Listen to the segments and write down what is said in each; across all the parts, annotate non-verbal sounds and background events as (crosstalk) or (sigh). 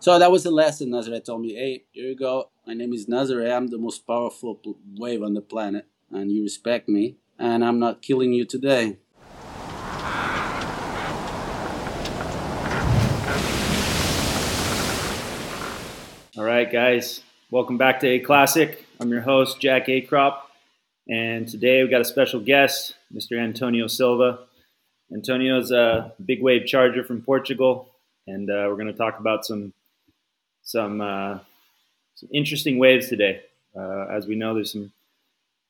So that was the lesson. Nazare told me, "Hey, here you go. My name is Nazare. I'm the most powerful wave on the planet, and you respect me, and I'm not killing you today." All right, guys, welcome back to Aclassic. I'm your host, Jack Akrop, and today we've got a special guest, Mr. Antonio Silva. Antonio is a big wave charger from Portugal, and uh, we're going to talk about some some, uh, some interesting waves today. Uh, as we know, there's some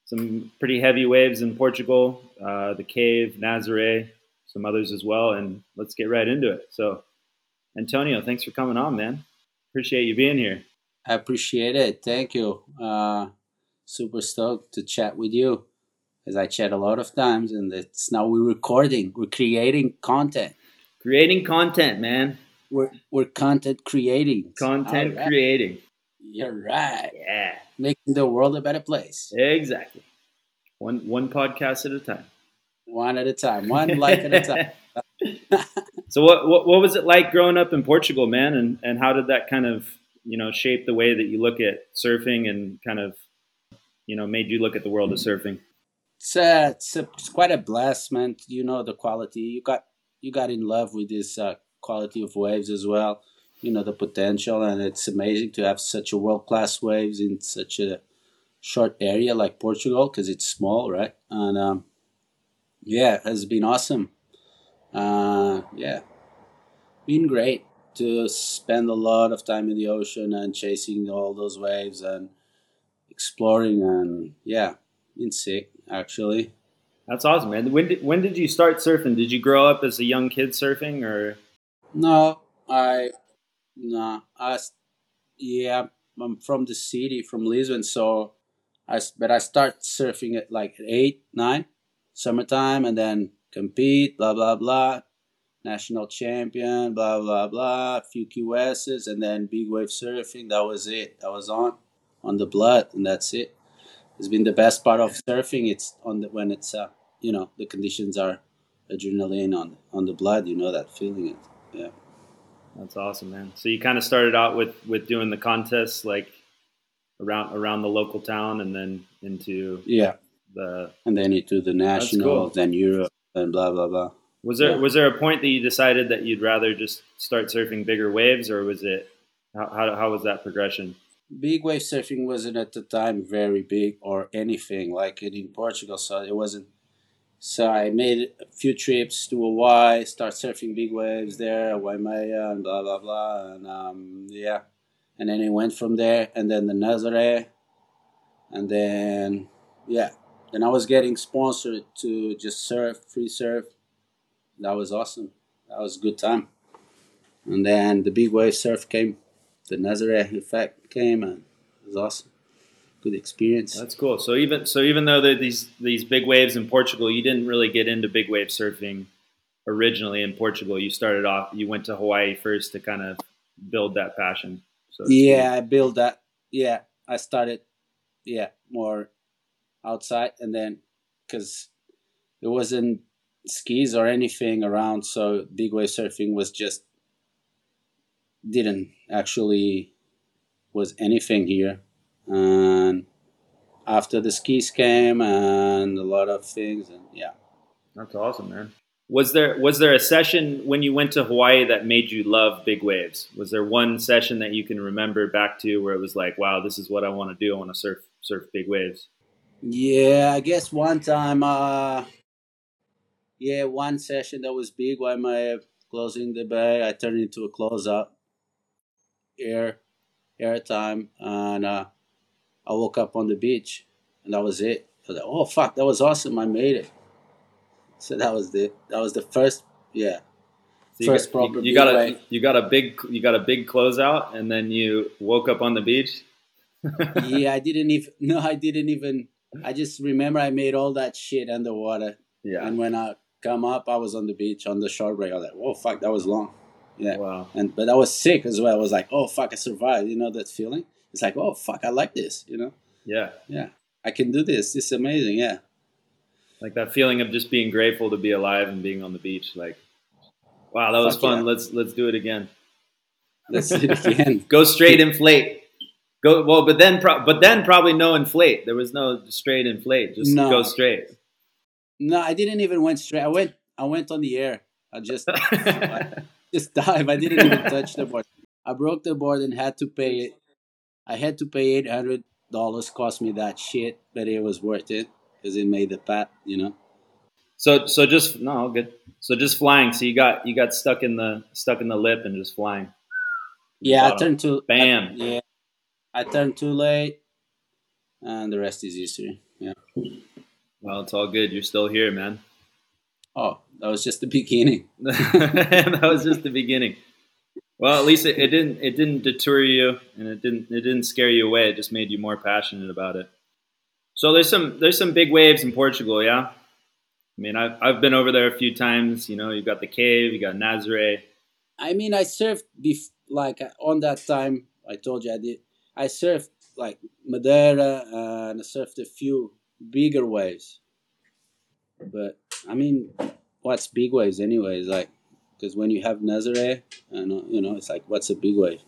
some pretty heavy waves in Portugal, uh, the Cave, Nazare, some others as well, and let's get right into it. So, Antonio, thanks for coming on, man. Appreciate you being here. I appreciate it. Thank you. Uh, super stoked to chat with you, as I chat a lot of times, and it's now we're recording, we're creating content. Creating content, man. We're we're content creating. Content right. creating. You're right. Yeah. Making the world a better place. Exactly. One one podcast at a time. One at a time. One life at a time. (laughs) (laughs) so what, what, what was it like growing up in Portugal, man? And and how did that kind of you know shape the way that you look at surfing and kind of you know made you look at the world of surfing? It's uh, it's, a, it's quite a blast, man. You know the quality. You got you got in love with this uh, quality of waves as well. You know the potential, and it's amazing to have such a world class waves in such a short area like Portugal because it's small, right? And um, yeah, it has been awesome uh, yeah, been great to spend a lot of time in the ocean and chasing all those waves and exploring and yeah, been sick actually. That's awesome, man. When did when did you start surfing? Did you grow up as a young kid surfing or? No, I, no, I, yeah, I'm from the city, from Lisbon, so I, but I start surfing at like eight, nine, summertime, and then compete, blah blah blah, national champion, blah blah blah, a few QSs, and then big wave surfing. That was it. That was on on the blood, and that's it. It's been the best part of surfing. It's on the when it's uh, you know the conditions are adrenaline on on the blood. You know that feeling. It yeah. That's awesome, man. So you kind of started out with with doing the contests like around around the local town, and then into yeah the and then into the national, cool. then Europe, and blah blah blah. Was there yeah. was there a point that you decided that you'd rather just start surfing bigger waves, or was it how how, how was that progression? Big wave surfing wasn't at the time very big or anything like it in Portugal, so it wasn't. So I made a few trips to Hawaii, start surfing big waves there, Waimea, and blah blah blah, and um, yeah, and then it went from there, and then the Nazare, and then yeah, and I was getting sponsored to just surf, free surf. That was awesome. That was a good time. And then the big wave surf came, the Nazare effect came, and it was awesome. Experience. That's cool. So even so, even though these these big waves in Portugal, you didn't really get into big wave surfing originally in Portugal. You started off. You went to Hawaii first to kind of build that passion. So yeah, I built that. Yeah, I started. Yeah, more outside, and then because there wasn't skis or anything around, so big wave surfing was just didn't actually was anything here, and after the skis came and a lot of things, and yeah, that's awesome, man. Was there was there a session when you went to Hawaii that made you love big waves? Was there one session that you can remember back to where it was like, wow, this is what I want to do. I want to surf surf big waves. Yeah, I guess one time, uh, yeah, one session that was big Waimea closing the bay, I turned into a closeout air air time, and uh, I woke up on the beach, and that was it. I was like, oh fuck, that was awesome! I made it. So that was the that was the first, yeah, so first got, proper. You, you got a you got a big you got a big closeout, and then you woke up on the beach. (laughs) yeah, I didn't even (laughs) no, I didn't even I just remember I made all that shit underwater. Yeah. And when I come up, I was on the beach on the short break. I was like, oh fuck, that was long. Yeah. Wow. And but I was sick as well. I was like, oh fuck, I survived. You know that feeling? It's like, oh fuck, I like this. You know? Yeah. Yeah. I can do this. This is amazing. Yeah. Like that feeling of just being grateful to be alive and being on the beach. Like, wow, that was fuck fun. Yeah. Let's let's do it again. Let's do it again. (laughs) Go straight inflate. Go well, but then pro- but then probably no inflate. There was no straight inflate. Just No. go straight. No, I didn't even went straight. I went. I went on the air. I just (laughs) just dive. I didn't even touch the board. I broke the board and had to pay it. I had to pay eight hundred dollars. Cost me that shit, but it was worth it because it made the pat. You know. so so just no good. So just flying. So you got you got stuck in the stuck in the lip and just flying. Yeah, I turned too. Bam. I- yeah, I turned too late, and the rest is history. Yeah. Well, it's all good. You're still here, man. Oh, that was just the beginning. (laughs) that was just the beginning. Well, at least it, it didn't it didn't deter you and it didn't it didn't scare you away. It just made you more passionate about it. So there's some there's some big waves in Portugal, yeah. I mean, I've I've been over there a few times. You know, you've got the cave, you got Nazare. I mean, I surfed bef- like uh, on that time. I told you I did. I surfed like Madeira uh, and I surfed a few bigger waves. But I mean, what's big waves anyways? Like, because when you have Nazare, and you know, it's like, what's a big wave?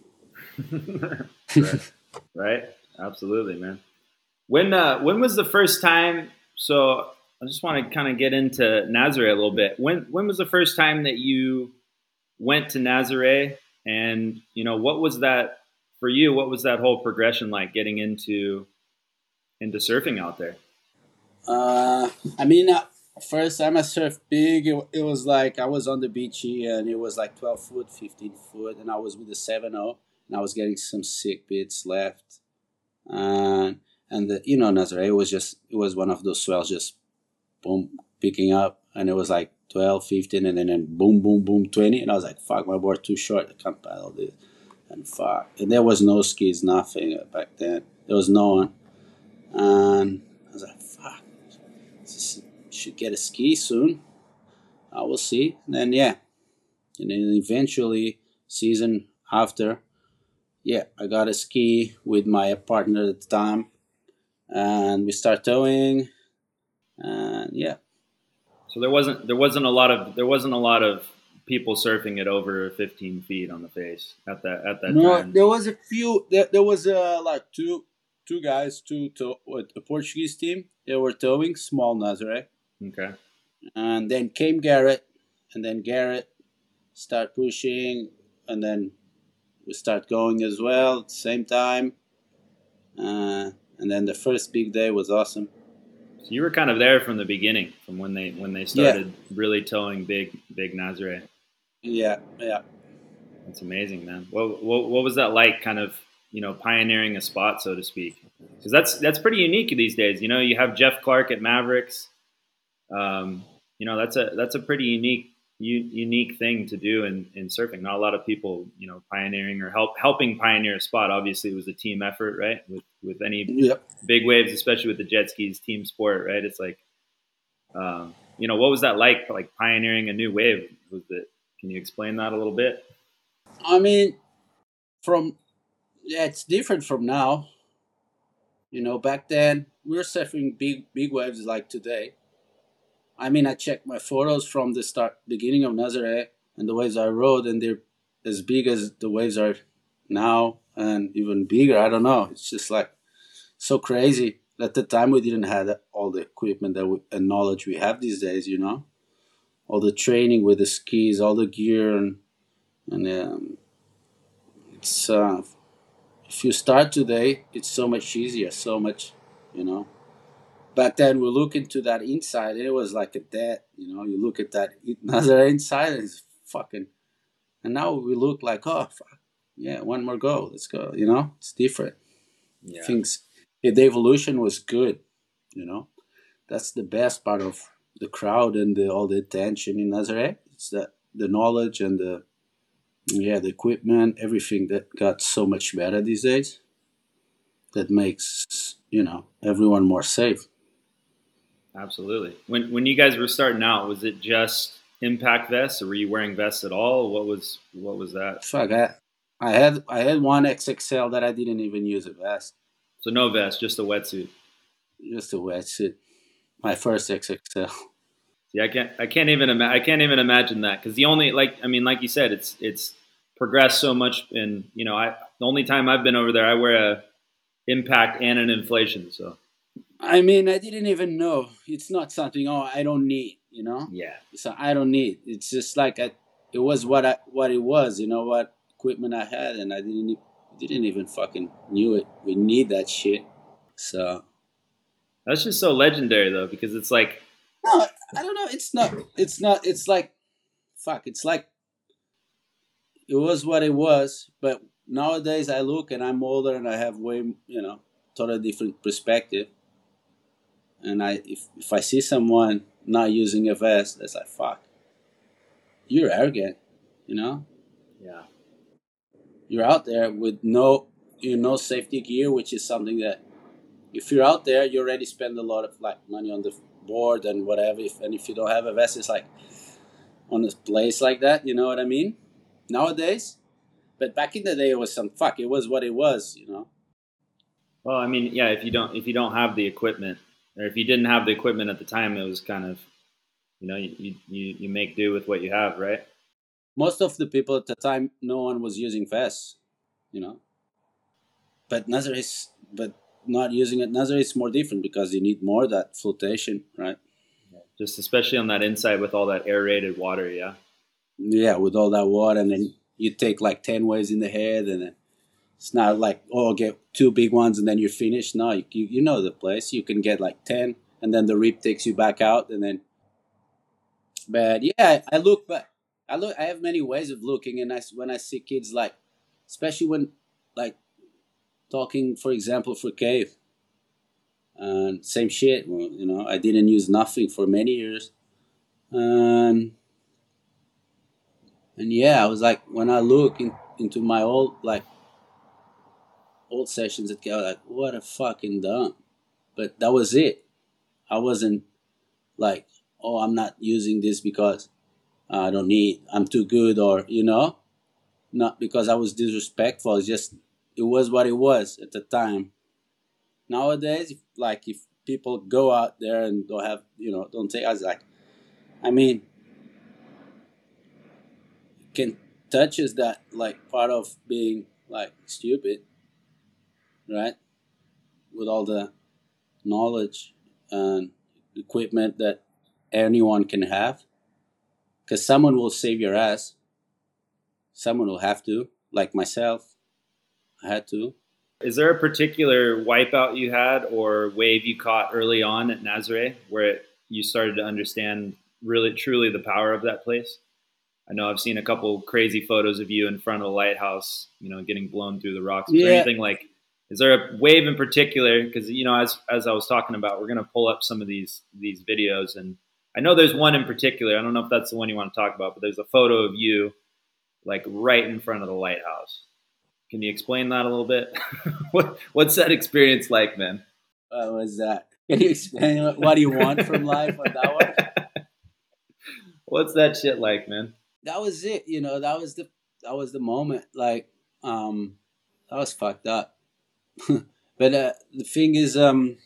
(laughs) right. right? Absolutely, man. When uh, when was the first time? So I just want to kind of get into Nazare a little bit. When when was the first time that you went to Nazare, and you know what was that for you? What was that whole progression like getting into into surfing out there? Uh, I mean, uh, first time I surfed big, it, it was like I was on the beach and it was like 12 foot, 15 foot, and I was with the 7 0, and I was getting some sick bits left. And, and the, you know, Nazare was just, it was one of those swells just boom, picking up, and it was like 12, 15, and then, boom, boom, boom, 20. And I was like, fuck, my board too short, I can't paddle this. And fuck. And there was no skis, nothing back then. There was no one. And I was like, fuck should get a ski soon. I will see. And then yeah, and then eventually season after, yeah, I got a ski with my partner at the time, and we start towing, and yeah, So there wasn't there wasn't a lot of there wasn't a lot of people surfing at over 15 feet on the face at that at that no, time. there was a few. There, there was uh, like two two guys, two to what, a Portuguese team. They were towing small Nazare. Okay. and then came Garrett, and then Garrett start pushing, and then we start going as well at the same time. Uh, and then the first big day was awesome. So you were kind of there from the beginning, from when they when they started really towing big big Nazare. Yeah, yeah. That's amazing, man. What, what what was that like? Kind of you know pioneering a spot, so to speak. Because that's that's pretty unique these days. You know, you have Jeff Clark at Mavericks. Um, you know, that's a that's a pretty unique u- unique thing to do in, in surfing. Not a lot of people, you know, pioneering or help helping pioneer a spot. Obviously, it was a team effort, right? With with any Yep. big waves, especially with the jet skis, team sport, right? It's like, um, you know, what was that like? Like pioneering a new wave? Was it? Can you explain that a little bit? I mean, from yeah, it's different from now. You know, back then we were surfing big big waves like today. I mean, I checked my photos from the start, beginning of Nazaré, and the waves I rode, and they're as big as the waves are now, and even bigger. I don't know. It's just like so crazy. At the time, we didn't have all the equipment that we, and knowledge we have these days. You know, all the training with the skis, all the gear, and and um, it's uh, if you start today, it's so much easier, so much, you know. Back then, we look into that inside, and it was like a dead, you know. You look at that another inside, and it's fucking. And now we look like, oh, fuck, yeah, one more go, let's go. You know, it's different. Yeah. Things, the evolution was good, you know. That's the best part of the crowd and the, all the attention in Nazare. It's that the knowledge and the yeah the equipment everything that got so much better these days that makes you know everyone more safe Absolutely. When when you guys were starting out, was it just impact vests, or were you wearing vests at all? What was what was that? fuck I, I had i had one xxl that i didn't even use a vest So no vest, just a wetsuit. just a wetsuit my first xxl Yeah, I can't I can't even ima- I can't even imagine that because the only like I mean like you said it's it's progressed so much. And you know, I the only time I've been over there, I wear a impact and an inflation. So I mean, I didn't even know. It's not something. Oh, I don't need. You know. yeah, So I don't need. It's just like I, it was what I what it was. You know what equipment I had, and I didn't didn't even fucking knew it. We need that shit. So that's just so legendary though, because it's like no, I don't know. It's not. It's not. It's like, fuck. It's like it was what it was. But nowadays, I look and I'm older and I have way, you know, totally different perspective. And I, if if I see someone not using a vest, it's like fuck. You're arrogant, you know. yeah, You're out there with no, you know, safety gear, which is something that, if you're out there, you already spend a lot of like money on the board and whatever. If and if you don't have a vest, it's like on a place like that. You know what I mean? Nowadays, but back in the day, it was some fuck. It was what it was. You know. Well, I mean, yeah, if you don't if you don't have the equipment, or if you didn't have the equipment at the time, it was kind of, you know, you you, you make do with what you have, right? Most of the people at the time, no one was using vests. You know. But Nazare is, but not using it. Nazare is more different because you need more of that flotation, right? Just especially on that inside with all that aerated water, yeah. Yeah, with all that water, and then you take like ten waves in the head, and then it's not like oh, get two big ones and then you're finished. No, you you know the place. You can get like ten, and then the rip takes you back out, and then. But yeah, I look, but I look. I have many ways of looking, and I when I see kids like, especially when like talking, for example, for cave. And same shit, you know. I didn't use nothing for many years, and and yeah, I was like, when I look in, into my old like old sessions, that go like, what a fucking dump. But that was it. I wasn't like, oh, I'm not using this because I don't need, I'm too good, or you know, not because I was disrespectful. It's just it was what it was at the time. Nowadays, if, like if people go out there and don't have, you know, don't take, I was like, I mean, can touch is that like part of being like stupid, right? With all the knowledge and equipment that anyone can have, because someone will save your ass. Someone will have to, like myself. I had to. Is there a particular wipeout you had or wave you caught early on at Nazare where it, you started to understand really truly the power of that place? I know I've seen a couple crazy photos of you in front of the lighthouse, you know, getting blown through the rocks. Is there Yeah. anything like is there a wave in particular because you know as as I was talking about, we're going to pull up some of these these videos and I know there's one in particular. I don't know if that's the one you want to talk about, but there's a photo of you like right in front of the lighthouse. Can you explain that a little bit? (laughs) what what's that experience like, man? What was that? Can you explain what, what do you want from life on that one? (laughs) What's that shit like, man? That was it. You know, that was the that was the moment. Like, um, that was fucked up. (laughs) but uh, the thing is, um,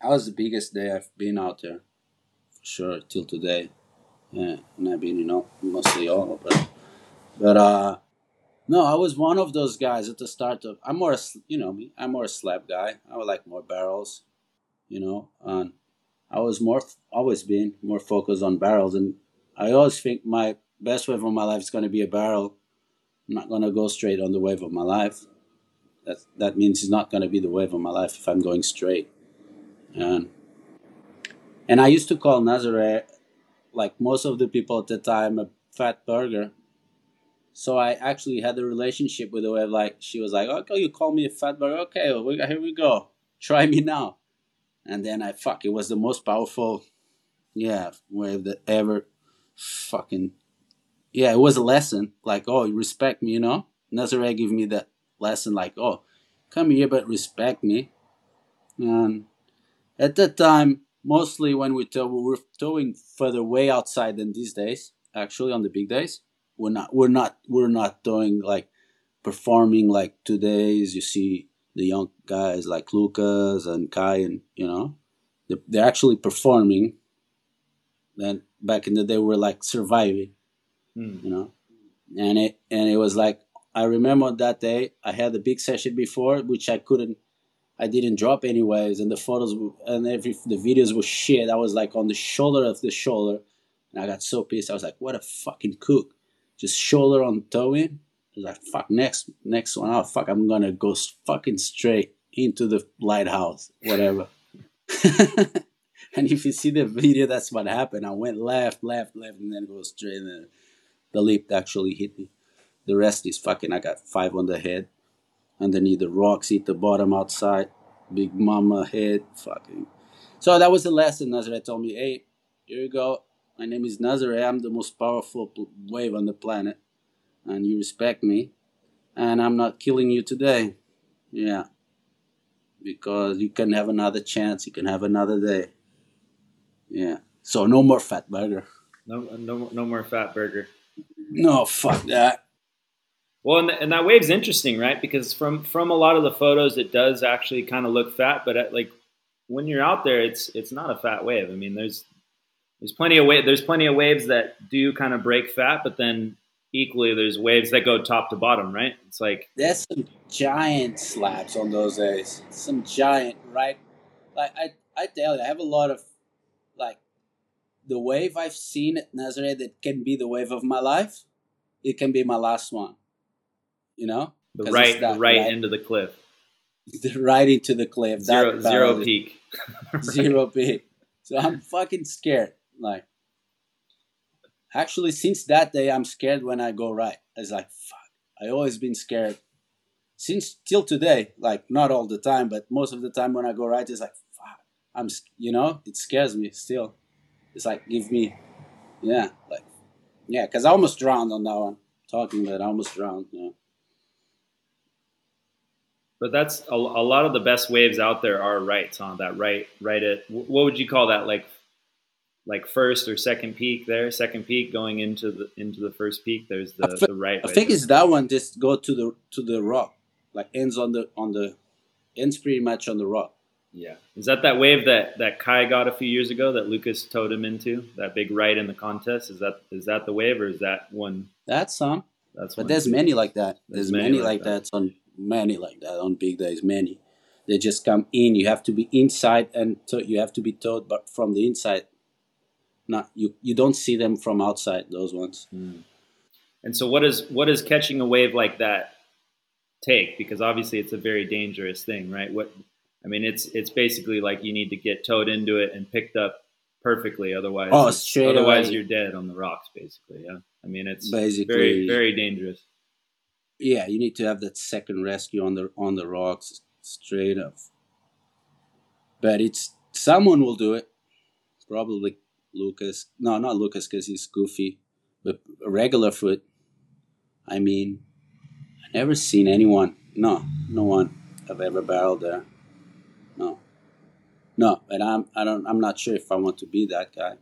that was the biggest day I've been out there, for sure, till today. Yeah, and I've been, you know, mostly all, but but uh, no, I was one of those guys at the start of. I'm more, a you know, me. I'm more a slab guy. I would like more barrels, you know, and I was more always been more focused on barrels, and I always think my best wave of my life is going to be a barrel. I'm not going to go straight on the wave of my life. That that means it's not going to be the wave of my life if I'm going straight. And and I used to call Nazare, like most of the people at the time, a fat burger. So I actually had a relationship with the wave. Like she was like, "Okay, you call me a fat burger. Okay, well, here we go. Try me now." And then I fuck. It was the most powerful, yeah, wave that ever, fucking, yeah. It was a lesson. Like, oh, respect me, you know. Nazare gave me that lesson. Like, oh, come here, but respect me. And at that time, mostly when we tow, we were towing further way outside than these days. Actually, on the big days, we're not. We're not. We're not doing like performing like two days. You see the young guys like Lucas and Kai, and you know, they're, they're actually performing. Then back in the day, we're like surviving, Hmm. you know, and it and it was like I remember that day I had a big session before, which I couldn't, I didn't drop any waves, and the photos and every the videos were shit. I was like on the shoulder of the shoulder, and I got so pissed. I was like, "What a fucking cook!" Just shoulder on toe in. I was like, "Fuck next next one. Oh fuck, I'm gonna go fucking straight into the lighthouse, whatever." (laughs) and if you see the video, that's what happened. I went left, left, left, and then go straight, and the lip actually hit me. The rest is fucking. I got five on the head, underneath the rocks, hit the bottom outside, big mama head, fucking. So that was the lesson. Nazare told me, "Hey, here you go. My name is Nazare. I'm the most powerful wave on the planet, and you respect me, and I'm not killing you today. Yeah, because you can have another chance. You can have another day. Yeah. So no more fat burger. No, no, no more fat burger. No, fuck that. Well, and, and that wave's interesting, right? Because from from a lot of the photos, it does actually kind of look fat, but at, like when you're out there, it's it's not a fat wave. I mean, there's there's plenty of wave, there's plenty of waves that do kind of break fat, but then equally there's waves that go top to bottom, right? It's like there's some giant slabs on those days. Some giant, right? Like I I tell you, I have a lot of like the wave I've seen at Nazare that can be the wave of my life. It can be my last one you know, the right, that, right, (laughs) right into the cliff, right into the cliff. Zero, that, zero peak, (laughs) zero peak. So I'm fucking scared. Like, actually, since that day, I'm scared when I go right. It's like, fuck. I always been scared since till today. Like, not all the time, but most of the time when I go right, it's like, fuck. I'm, you know, it scares me still. It's like, give me, yeah, like, yeah, because I almost drowned on that one. Talking that I almost drowned. Yeah. But that's a, a lot of the best waves out there are rights on that right, right at what would you call that? Like, like first or second peak there, second peak going into the into the first peak. There's the, the right. I think it's that one. Just go to the to the rock, like ends on the on the ends pretty much on the rock. Yeah, is that that wave that that Kai got a few years ago that Lucas towed him into that big right in the contest? Is that is that the wave or is that one? That's some. That's but there's many like that. There's, there's many, many, like that. that on many like that on big days many. They just come in you have to be inside and to, you have to be towed but from the inside not you you don't see them from outside those ones. Mm. and so what is what is catching a wave like that take? Because obviously it's a very dangerous thing right? What i mean it's it's basically like you need to get towed into it and picked up perfectly otherwise oh, otherwise away. you're dead on the rocks basically yeah. I mean it's basically. very very dangerous yeah, you need to have that second rescue on the on the rocks straight up. But it's someone will do it. Probably Lucas. No, not Lucas because he's goofy. But regular foot. I mean, I never seen anyone. No, no one have ever barreled there. No, no. And I'm I don't I'm not sure if I want to be that guy.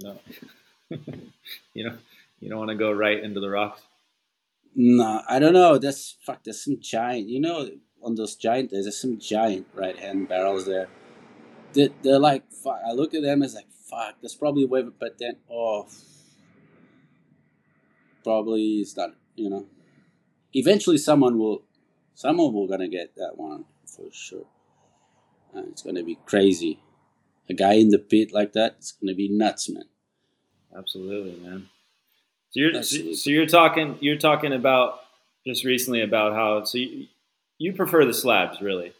No. you (laughs) know, you don't want to go right into the rocks. No, I don't know. That's fuck. There's some giant. You know, on those giant days, there's some giant right hand barrels there. They're, they're like fuck. I look at them as like fuck. That's probably way, but then oh, probably it's not. You know, eventually someone will, someone will gonna get that one for sure. It's gonna be crazy. A guy in the pit like that, it's gonna be nuts, man. Absolutely, man. So you're so you're talking you're talking about just recently about how so you, you prefer the slabs really,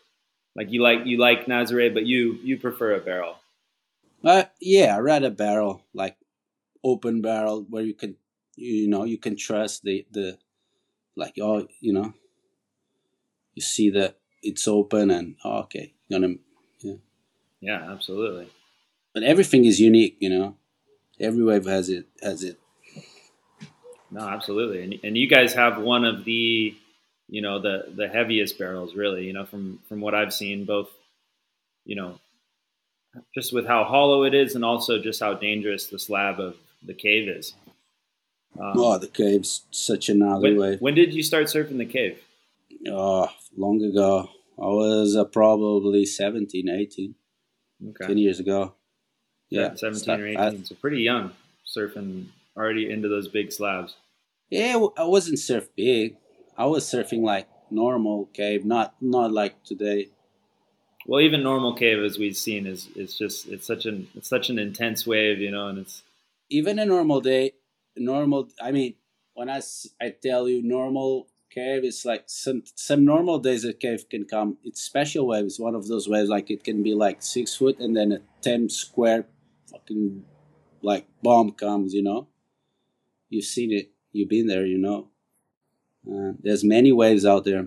like you like you like Nazare, but you you prefer a barrel. Uh, yeah, I rather barrel like open barrel where you can you know you can trust the the like oh you know you see that it's open and oh, okay gonna yeah. Yeah absolutely. But everything is unique you know? Every wave has it has it no, absolutely. And, and you guys have one of the, you know, the, the heaviest barrels really, you know, from, from what I've seen both, you know, just with how hollow it is and also just how dangerous the slab of the cave is. Um, oh, the cave's such an alleyway. When, when did you start surfing the cave? Oh, long ago. I was uh, probably 17, 18. Okay. 10 years ago. Yeah. 17 or 18. I, so pretty young surfing already into those big slabs. Yeah, I wasn't surf big, I was surfing like normal cave, not not like today. Well, even normal cave, as we've seen, is is just it's such an it's such an intense wave, you know, and it's even a normal day, normal. I mean, when I I tell you normal cave, it's like some some normal days a cave can come. It's special waves. One of those waves, like it can be like six foot, and then a ten square, fucking like bomb comes. You know, you've seen it. You've been there. You know. Uh, there's many waves out there.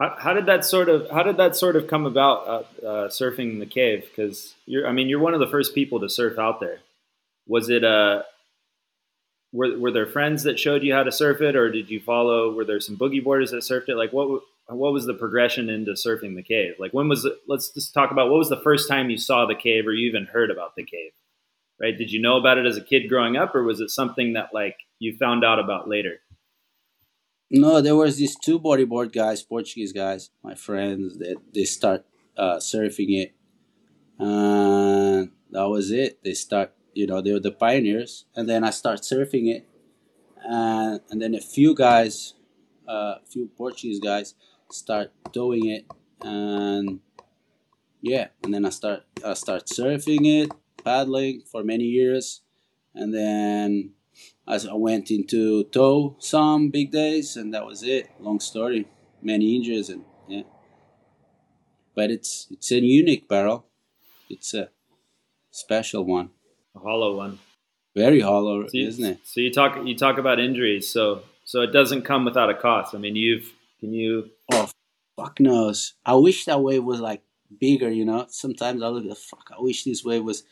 How, how did that sort of how did that sort of come about uh, uh, surfing the cave? Because you're I mean you're one of the first people to surf out there. Was it uh were were there friends that showed you how to surf it, or did you follow? Were there some boogie boarders that surfed it? Like what what was the progression into surfing the cave? Like when was it? Let's just talk about what was the first time you saw the cave, or you even heard about the cave? Right? Did you know about it as a kid growing up, or was it something that like you found out about later? No, there was these two bodyboard guys, Portuguese guys, my friends. That they start uh, surfing it, and that was it. They start, you know, they were the pioneers, and then I start surfing it, and and then a few guys, a uh, few Portuguese guys, start doing it, and yeah, and then I start I start surfing it, paddling for many years, and then as I went into tow some big days, and that was it. Long story, many injuries, and yeah. But it's it's a unique barrel. It's a special one, A hollow one. very hollow, So you, isn't it? so you talk you talk about injuries. So so it doesn't come without a cost. I mean, you've can you Oh, fuck knows. I wish that wave was like bigger. You know, sometimes I look at fuck. I wish this wave was,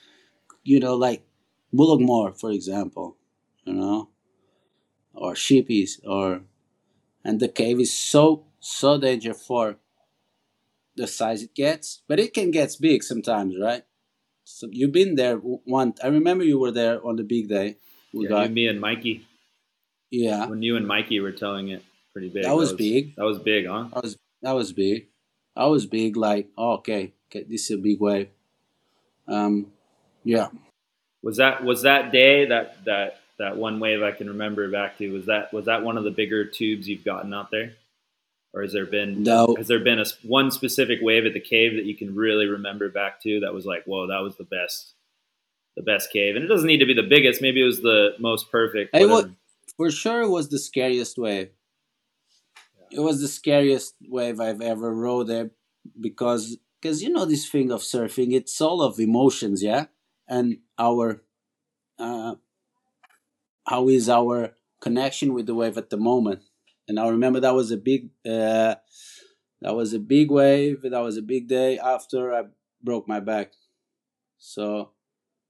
you know, like Mullaghmore, for example. You know, or Shippies, or and the cave is so so dangerous for the size it gets, but it can get big sometimes, right? So you've been there once. I remember you were there on the big day. Yeah, got you, me and Mikey yeah, when you and Mikey were telling it pretty big. that was big. That was big, huh? That was that was big. That was big. Like oh, okay, okay, this is a big wave. Um, yeah. Was that was that day that that that one wave I can remember back to? Was that was that one of the bigger tubes you've gotten out there, or has there been No, has there been a one specific wave at the cave that you can really remember back to that was like, whoa, that was the best, the best cave? And it doesn't need to be the biggest. Maybe it was the most perfect. Whatever. what- for sure it was the scariest wave. It was the scariest wave I've ever rode there because because you know this thing of surfing, it's all of emotions, yeah, and our uh, how is our connection with the wave at the moment. And I remember that was a big uh, that was a big wave. That was a big day after I broke my back, so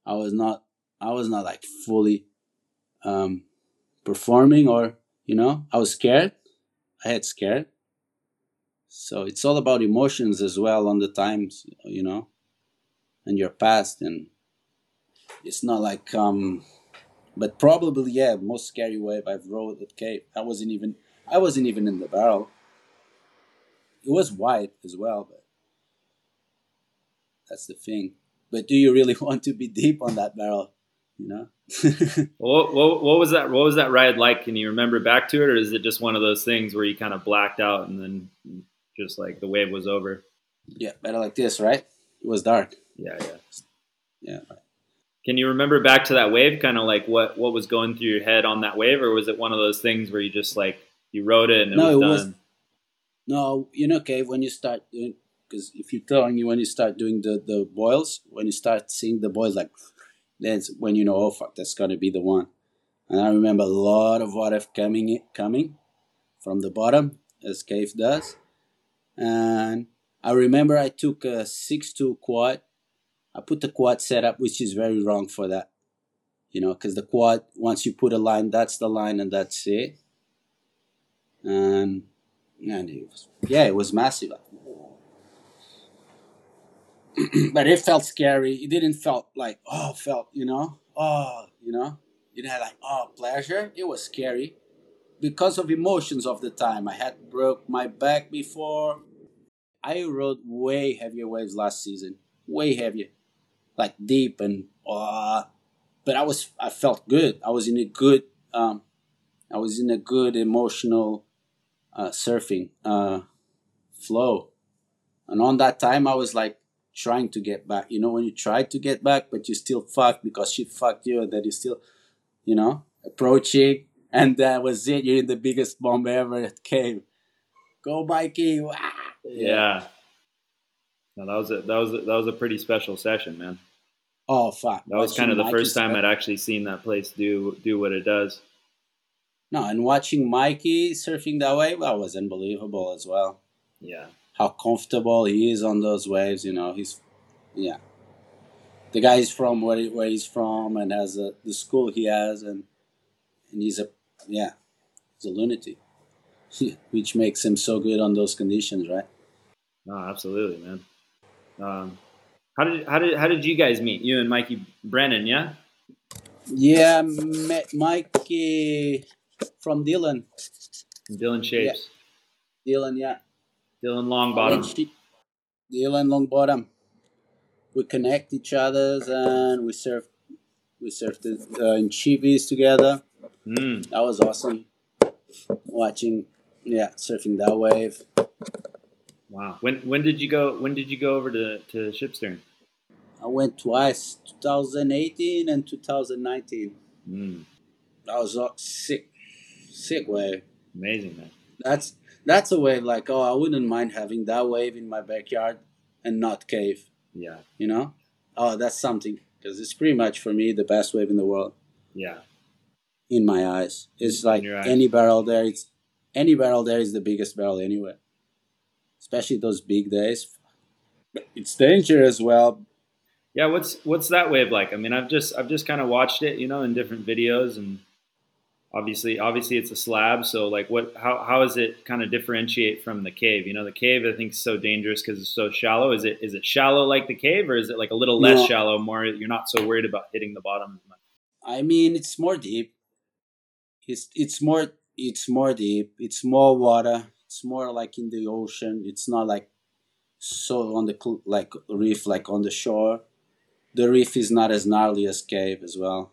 I was not I was not like fully um, performing or you know i was scared i had scared so it's all about emotions as well on the times you know and your past and it's not like um but probably yeah most scary wave i've rode at cave i wasn't even i wasn't even in the barrel it was wide as well but that's the thing but do you really (laughs) want to be deep on that barrel you know (laughs) What, what, what was that? What was that ride like? Can you remember back to it, or is it just one of those things where you kind of blacked out and then just like the wave was over? yeah better like this right it was dark Yeah, yeah. yeah Can you remember back to that wave? Kind of like what what was going through your head on that wave, or was it one of those things where you just like you wrote it and it No, was it was- done? No, you know, Cave, when you start doing, because if you're telling you when you start doing the, the boils, when you start seeing the boils, like, that's when you know, oh, fuck, that's going to be the one. And I remember a lot of water coming, coming from the bottom, as Cave does. And I remember I took a 6-2 quad. I put the quad setup, which is very wrong for that. You know, because the quad, once you put a line, that's the line and that's it. And and it was, yeah, it was massive. (clears throat) but it felt scary. It didn't felt like oh, felt you know, oh, you know, it had like oh pleasure. It was scary because of emotions of the time. I had broke my back before. I rode way heavier waves last season, way heavier, like deep and uh, but I was I felt good. I was in a good um, I was in a good emotional uh, surfing uh, flow, and on that time I was like trying to get back. You know, when you try to get back, but you still fucked because she fucked you, and then you still, you know, approaching, and that was it. You're in the biggest bomb ever. It came. Go, Mikey! Wah! Yeah. No, that was a that was a, that was a pretty special session, man. Oh fuck! That was kind of the first time I'd actually seen that place do do what it does. No, and watching Mikey surfing that wave, that was unbelievable as well. Yeah. How comfortable he is on those waves, you know. He's, yeah. The guy is from where, he, where he's from and has a, the school he has, and and he's a, yeah, he's a lunatic, (laughs) which makes him so good on those conditions, right? No, absolutely, man. Um, how did how did how did you guys meet? You and Mikey Brennan, yeah? Yeah, met Mikey from Dylan. Dylan Shapes, Dylan, yeah. Dylan Longbottom. Dylan Longbottom. We connect each others and we surf. We surfed uh, in Shippies together. Mm, That was awesome. Watching, yeah, surfing that wave. Wow. When when did you go? When did you go over to to Shipstern? I went twice, 2018 and 2019. Mm, That was a sick, sick wave. amazing, man. That's that's a wave like oh I wouldn't mind having that wave in my backyard and not cave. Yeah, You know, oh that's something because it's pretty much for me the best wave in the world yeah, in my eyes. It's like eyes. any barrel there. It's any barrel there is the biggest barrel anywhere, especially those big days. But it's dangerous as well. yeah. What's what's that wave like? I mean, I've just I've just kind of watched it, you know, in different videos, and obviously obviously it's a slab. So like, what how how does it kind of differentiate from the cave? You know, the cave I think is so dangerous because it's so shallow. Is it is it shallow like the cave, or is it like a little less No. shallow? More you're not so worried about hitting the bottom as much. I mean, it's more deep. It's it's more it's more deep. It's more water. It's more like in the ocean. It's not like so on the like reef like on the shore. The reef is not as gnarly as cave as well.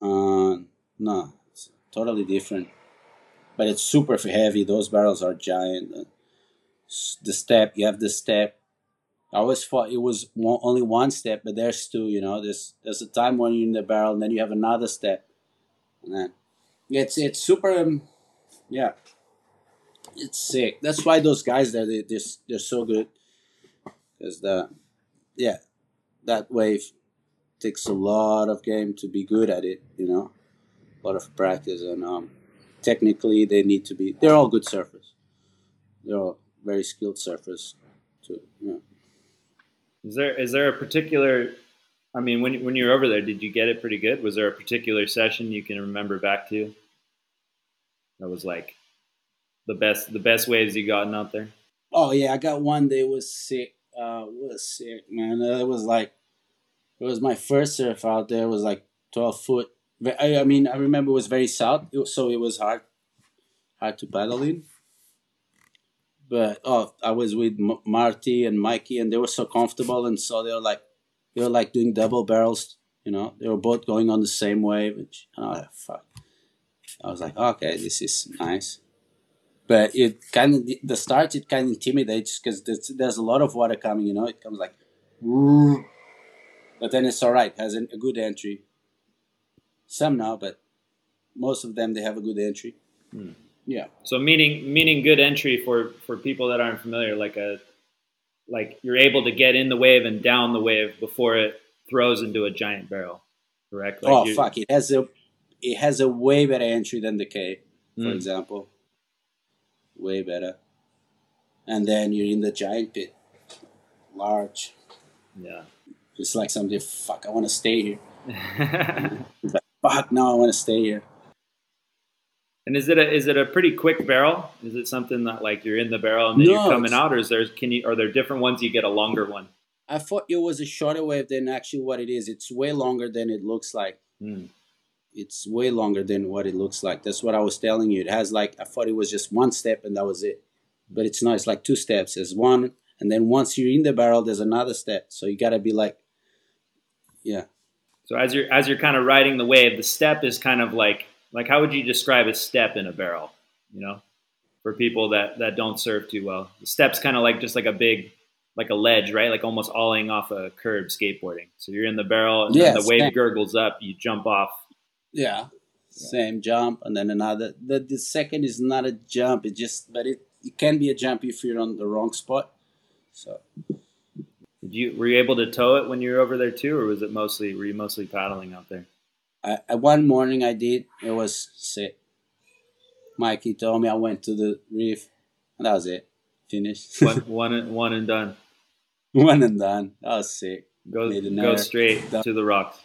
Uh, no, it's totally different. But it's super heavy. Those barrels are giant. Uh, The step you have the step I always thought it was only one step, but there's two. You know, there's there's a time when you're in the barrel, and then you have another step. And then it's it's super. Um, yeah, it's sick. That's why those guys there they they're, they're so good. Because the yeah, that wave takes a lot of game to be good at it. You know, a lot of practice, and um, technically they need to be. They're all good surfers. They're all very skilled surfers. Too. Yeah. Is there is there a particular? I mean, when when you were over there, did you get it pretty good? Was there a particular session you can remember back to? That was like the best the best waves you gotten out there. Oh yeah, I got one that was sick. Uh, was sick, man. Uh, it was like, it was my first surf out there. It was like twelve foot. I, I mean, I remember it was very south, so it was hard, hard to paddle in. But oh, I was with M- Marty and Mikey, and they were so comfortable, and so they were like, they were like doing double barrels. You know, they were both going on the same wave. And oh fuck! I was like, okay, this is nice but it kind of the start it kind of intimidates because there's, there's a lot of water coming you know it comes like but then it's all right has an, a good entry some now but most of them they have a good entry Hmm. yeah So meaning meaning good entry for for people that aren't familiar, like a like you're able to get in the wave and down the wave before it throws into a giant barrel, correct? Like oh fuck it has a it has a way better entry than the cave for Mm. example way better and then you're in the giant pit large Yeah. it's like something fuck i want to stay here (laughs) fuck no i want to stay here And is it a is it a pretty quick barrel? Is it something that like you're in the barrel and then No, you're coming out, or is there can you are there different ones you get a longer one? I thought it was a shorter wave than actually what it is. It's way longer than it looks like. Hmm. It's way longer than what it looks like. That's what I was telling you. It has like I thought it was just one step and that was it, but it's not. It's like two steps. There's one, and then once you're in the barrel, there's another step. So you gotta be like, yeah. So as you're as you're kind of riding the wave, the step is kind of like like how would you describe a step in a barrel? You know, for people that that don't surf too well, the steps kind of like just like a big like a ledge, right? Like almost ollieing off a curb skateboarding. So you're in the barrel, and then the wave gurgles up, you jump off. Yeah. Same jump and then another. The the second is not a jump. It just but it it can be a jump if you're on the wrong spot. So Did you were you able to tow it when you were over there too, or was it mostly were you mostly paddling out there? I, I one morning I did. It was sick. Mikey told me I went to the reef, and that was it. Finished. (laughs) One one and, one and done. One and done. That was sick. Go go straight Done. to the rocks.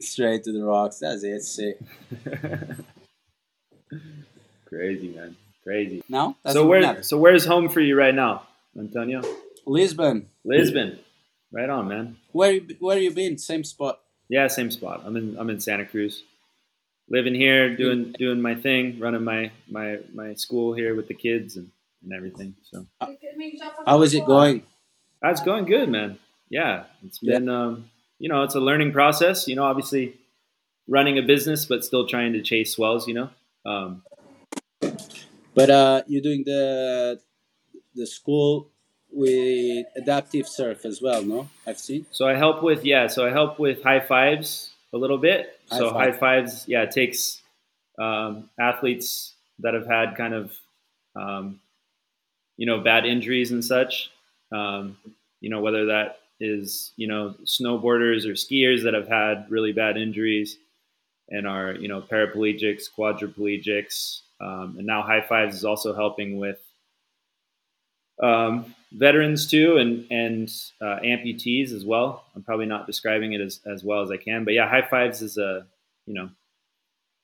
Straight to the rocks. That's it. Sick. (laughs) Crazy man, crazy. No. That's so where another. so where's home for you right now, Antonio? Lisbon. Lisbon. Right on, man. Where you, where you been? Same spot. Yeah, same spot. I'm in I'm in Santa Cruz. Living here, doing doing my thing, running my my my school here with the kids and, and everything. So How is it going? that's going good, man. Yeah, it's been um, you know it's a learning process. You know, obviously running a business, but still trying to chase swells. You know, um, But uh, you're doing the the school with adaptive surf as well, no? I've seen. So I help with yeah. So I help with high fives a little bit. High so five. high fives, yeah, it takes um, athletes that have had kind of um, you know bad injuries and such. Um, you know whether that is you know snowboarders or skiers that have had really bad injuries and are you know paraplegics, quadriplegics, um, and now high fives is also helping with um, veterans too, and and uh, amputees as well. I'm probably not describing it as, as well as I can, but yeah, High Fives is a you know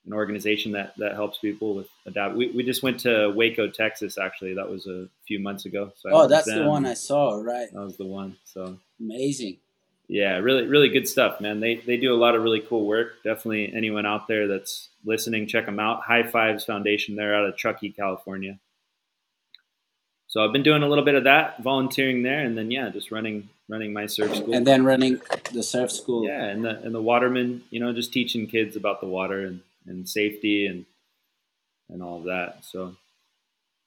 an organization that that helps people with adapt. We, we just went to Waco, Texas. Actually, that was a few months ago. So Oh, that's the one I saw. Right. That was the one. So Amazing. yeah, really really good stuff, man. They they do a lot of really cool work. Definitely anyone out there that's listening, check them out. High Fives Foundation. They're out of Truckee, California. So I've been doing a little bit of that, volunteering there, and then yeah, just running running my surf school. And then running the surf school. yeah, and the and the waterman, you know, just teaching kids about the water and, and safety and and all of that. So,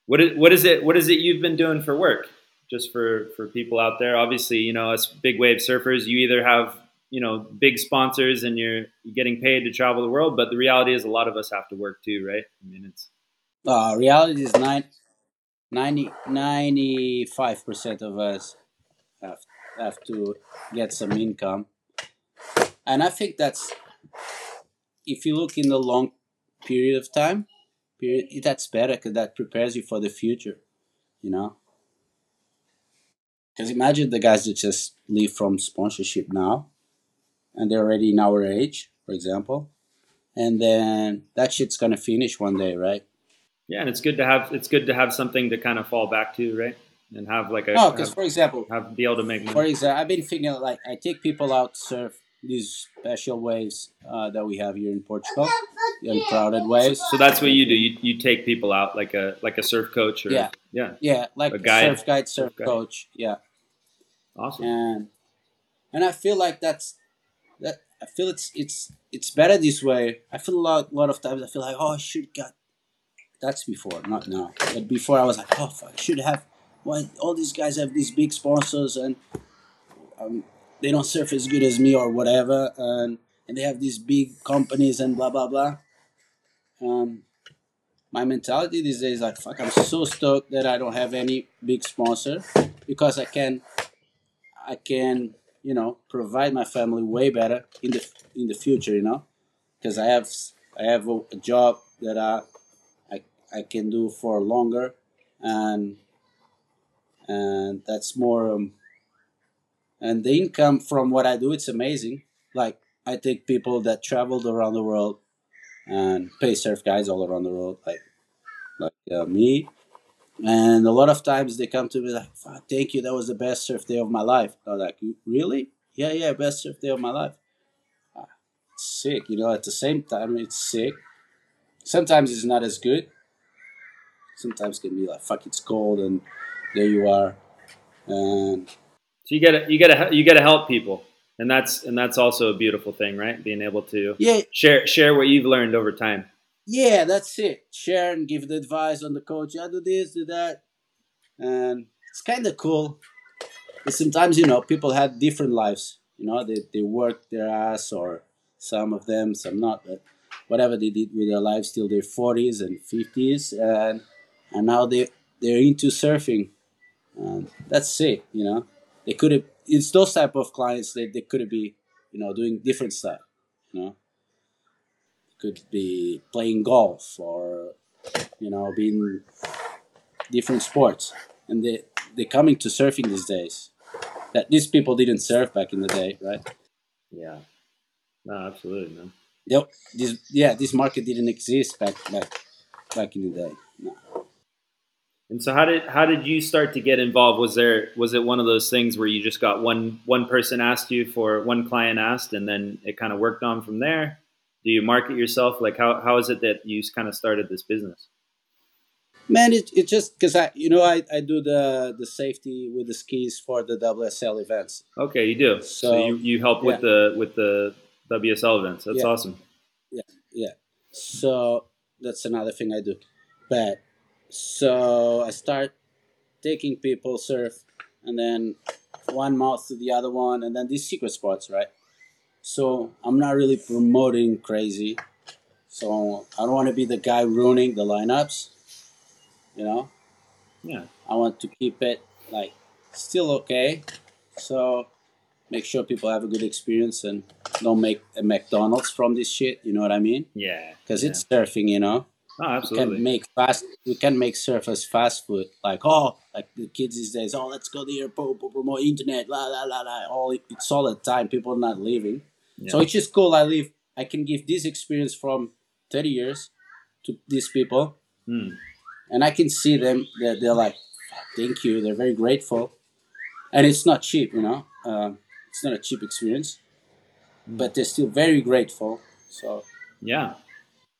what is what is it? What is it you've been doing for work? Just for for people out there, obviously, you know, us big wave surfers, you either have you know big sponsors and you're getting paid to travel the world, but the reality is a lot of us have to work too, right? I mean, it's Uh, reality is nine, 95% of us have, have to get some income. And I think that's, if you look in the long period of time, period, that's better because that prepares you for the future, you know? Because imagine the guys that just leave from sponsorship now and they're already in our age, for example. And then that shit's gonna finish one day, right? yeah, and it's good to have it's good to have something to kind of fall back to, right? And have like a No, because for example, have be able to make For example, I've been thinking like I take people out surf these special waves uh, that we have here in Portugal, the uncrowded waves. So that's what you do. You, you take people out like a like a surf coach or Yeah. yeah, Yeah, like A guide. surf guide, surf Surf guide. coach. Yeah, awesome. and and I feel like that's that. I feel it's it's it's better this way. I feel a lot, lot of times I feel like oh I should got. That's before, not now. But before I was like oh fuck, I should have. Why all these guys have these big sponsors and um, they don't surf as good as me or whatever, and and they have these big companies and blah blah blah. Um, my mentality these days like fuck. I'm so stoked that I don't have any big sponsor because I can, I can you know provide my family way better in the in the future. You know, because I have I have a, a job that I, I I can do for longer, and and that's more um, and the income from what I do it's amazing. Like I take people that traveled around the world and pay surf guides all around the world, like like uh, me. And a lot of times they come to me like, "Fuck, "Thank you, that was the best surf day of my life." I was like, "Really? Yeah, yeah, best surf day of my life." Ah, It's sick, you know. At the same time, it's sick. Sometimes it's not as good. Sometimes it can be like, "Fuck, it's cold," and there you are. And So you gotta you gotta you gotta help people, and that's and that's also a beautiful thing, right? Being able to yeah, share share what you've learned over time. Yeah, that's it. Share and give the advice on the coach. Yeah, do this, do that, and it's kind of cool. But sometimes you know people had different lives. You know, they they worked their ass, or some of them, some not, but whatever they did with their lives till their forties and fifties, and and now they they're into surfing. And that's it. You know, they could have. It's those type of clients that they could be, you know, doing different stuff. You know could be playing golf or you know being different sports. And they they're coming to surfing these days. That these people didn't surf back in the day right? Yeah. No absolutely man. Yep. This yeah this market didn't exist back back back in the day. No. and so how did how did you start to get involved? Was there was it one of those things where you just got one one person asked you for one client asked and then it kind of worked on from there do you market yourself? Like how, how is it that you kind of started this business? Man, it, it just because I you know I, I do the the safety with the skis for the WSL events. Okay, you do. So, so you, you help with yeah. the with the WSL events. That's yeah. awesome. Yeah, yeah. So that's another thing I do. But so I start taking people surf, and then one mouth to the other one, and then these secret spots, right? So I'm not really promoting crazy. So I don't want to be the guy ruining the lineups. You know? Yeah. I want to keep it like still okay. So make sure people have a good experience and don't make a McDonald's from this shit. You know what I mean? Yeah. Because yeah. it's surfing, you know. Oh, absolutely. We can make fast. We can make surface fast food. Like oh, like the kids these days. Oh, let's go there, promote internet. La la la la. All it's all the time. People not leaving. Yeah. So it's just cool. I live. I can give this experience from thirty years to these people, mm. and I can see them. That they're like, "Thank you." They're very grateful, and it's not cheap. You know, um, it's not a cheap experience, mm. but they're still very grateful. So yeah.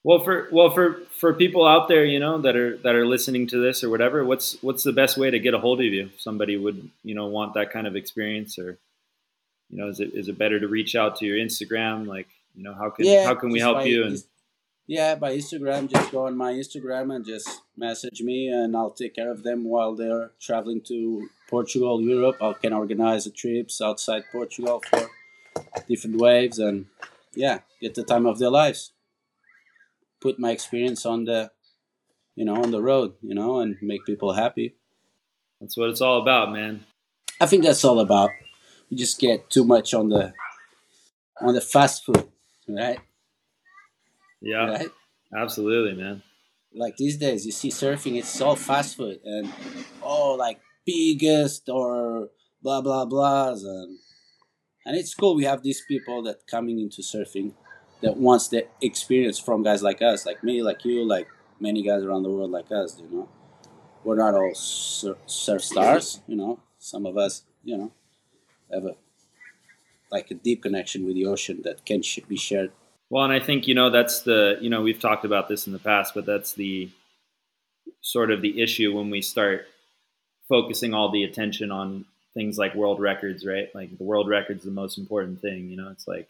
Well, for well for for people out there, you know, that are that are listening to this or whatever, what's what's the best way to get a hold of you? If somebody would you know want that kind of experience or you know, is it is it better to reach out to your Instagram? Like, you know, how can yeah, how can we help you? And yeah, by Instagram, just go on my Instagram and just message me, and I'll take care of them while they're traveling to Portugal, Europe. I can organize the trips outside Portugal for different waves, and yeah, get the time of their lives. Put my experience on the, you know, on the road, you know, and make people happy. That's what it's all about, man. I think that's all about you just get too much on the on the fast food, right? Yeah, right? absolutely, man. Like these days, you see surfing, it's all fast food and oh, like biggest or blah blah blahs and and it's cool. We have these people that coming into surfing that wants the experience from guys like us, like me, like you, like many guys around the world like us. You know, we're not all surf, stars. You know, some of us, you know, have a like a deep connection with the ocean that can sh- be shared. Well, and I think you know that's the you know we've talked about this in the past, but that's the sort of the issue when we start focusing all the attention on things like world records, right? Like the world record's the most important thing, you know. It's like,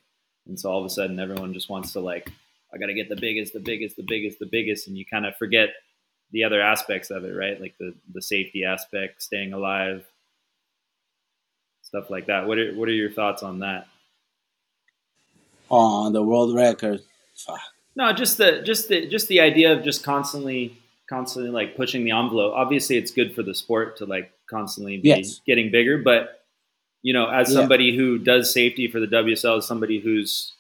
and so all of a sudden everyone just wants to like, I got to get the biggest, the biggest, the biggest, the biggest, and you kind of forget the other aspects of it, right? Like the the safety aspect, staying alive, stuff like that. What are what are your thoughts on that? On the world record. Fuck. No, just the just the just the idea of just constantly constantly like pushing the envelope. Obviously, it's good for the sport to like constantly be yes. getting bigger, but you know, as somebody yeah. who does safety for the WSL, as somebody who's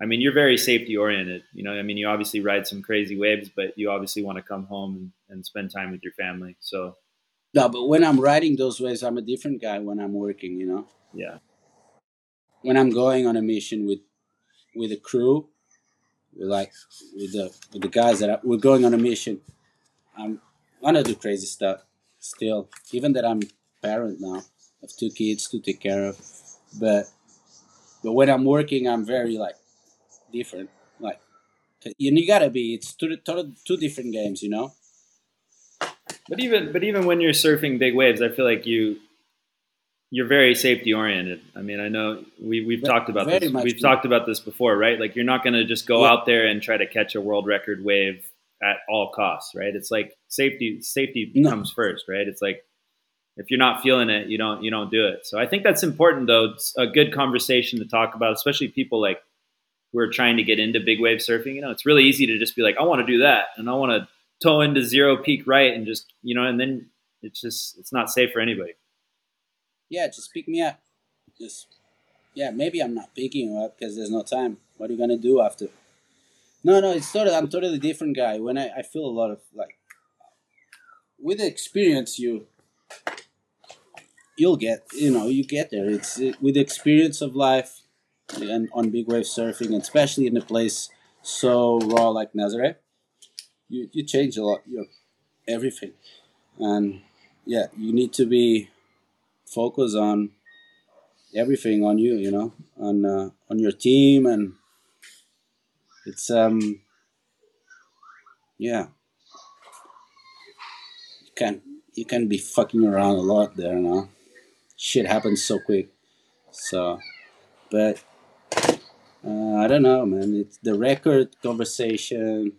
I mean, you're very safety oriented. You know, I mean, you obviously ride some crazy waves, but you obviously want to come home and, and spend time with your family. So no, but when I'm riding those waves, I'm a different guy when I'm working, you know? Yeah. When I'm going on a mission with with a crew, with like with the with the guys that I, we're going on a mission, I'm gonna do crazy stuff still. Even that I'm parent now, have two kids to take care of. But but when I'm working, I'm very like different. Like you, you gotta be. It's two, two, two different games, you know. But even but even when you're surfing big waves, I feel like you you're very safety oriented. I mean, I know we we've Ve- talked about this. We've so. talked about this before, right? Like you're not going to just go Yeah. out there and try to catch a world record wave at all costs, right? It's like safety safety No. comes first, right? It's like if you're not feeling it, you don't you don't do it. So I think that's important though. It's a good conversation to talk about, especially people like who are trying to get into big wave surfing. You know, it's really easy to just be like, I want to do that and I want to tow into zero peak right and just you know, and then it's just it's not safe for anybody. Yeah, just pick me up. Just yeah, maybe I'm not picking you up because there's no time. What are you gonna do after? No, no, it's totally. I'm totally different guy. When I, I feel a lot of like with the experience, you you'll get you know you get there. It's it, with the experience of life and on big wave surfing, especially in a place so raw like Nazare, you you change a lot. You everything, and yeah, you need to be focused on everything on you you know on uh, on your team and it's um yeah you can you can be fucking around a lot there now shit happens so quick so but uh, i don't know man it's the record conversation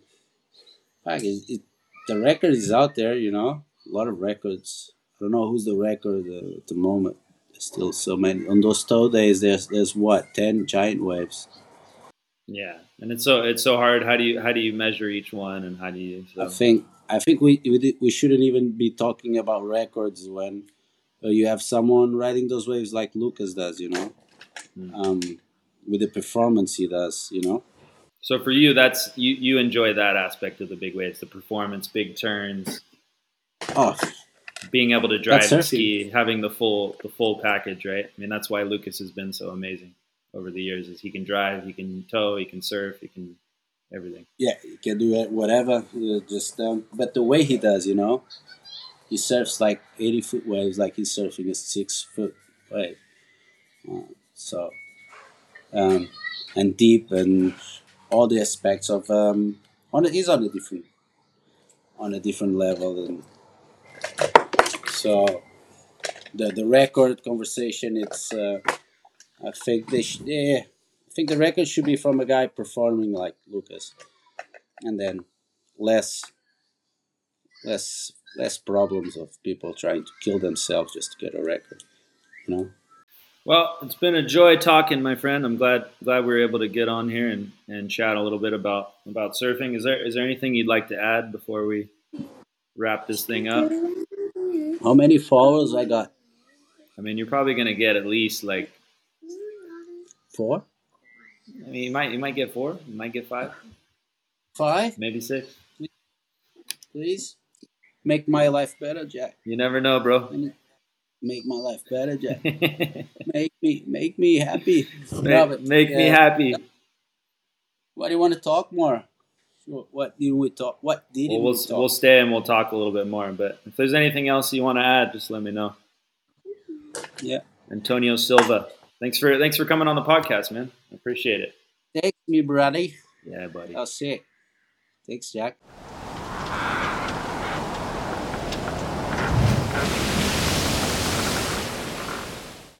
it, it, the record is out there you know a lot of records I don't know who's the record uh, at the moment. There's still so many. On those tow days, there's there's what ten giant waves. Yeah, and it's so it's so hard. How do you how do you measure each one, and how do you? So. I think I think we we, we shouldn't even be talking about records when you have someone riding those waves like Lucas does. You know, Hmm. um, with the performance he does. You know, So for you, that's you you enjoy that aspect of the big waves, the performance, big turns, oh being able to drive and ski, having the full the full package, right? I mean, that's why Lucas has been so amazing over the years. Is he can drive, he can tow, he can surf, he can everything. yeah, he can do it whatever. Just um, but the way he does, you know, he surfs like eighty foot waves, like he's surfing a six foot wave. Uh, so, um, and deep and all the aspects of um, on a, he's on a different on a different level and so the the record conversation it's uh, I think they sh- yeah I think the record should be from a guy performing like Lucas and then less less less problems of people trying to kill themselves just to get a record you know Well, it's been a joy talking, my friend. I'm glad glad we were able to get on here and, and chat a little bit about about surfing. Is there is there anything you'd like to add before we wrap this thing up? how many followers I got I mean, you're probably gonna get at least like four I mean, you might you might get four, you might get five, five maybe six. please make my life better Jack You never know, bro. make my life better Jack (laughs) make me make me happy make make me happy. What do you want to talk more? What, what did we talk? What did Well, we we'll talk? we'll stay and we'll talk a little bit more. But if there's anything else you want to add, just let me know. Yeah. Antonio Silva, thanks for thanks for coming on the podcast, man. I appreciate it. Thanks, me, buddy. Yeah, buddy. I'll say. Thanks, Jack.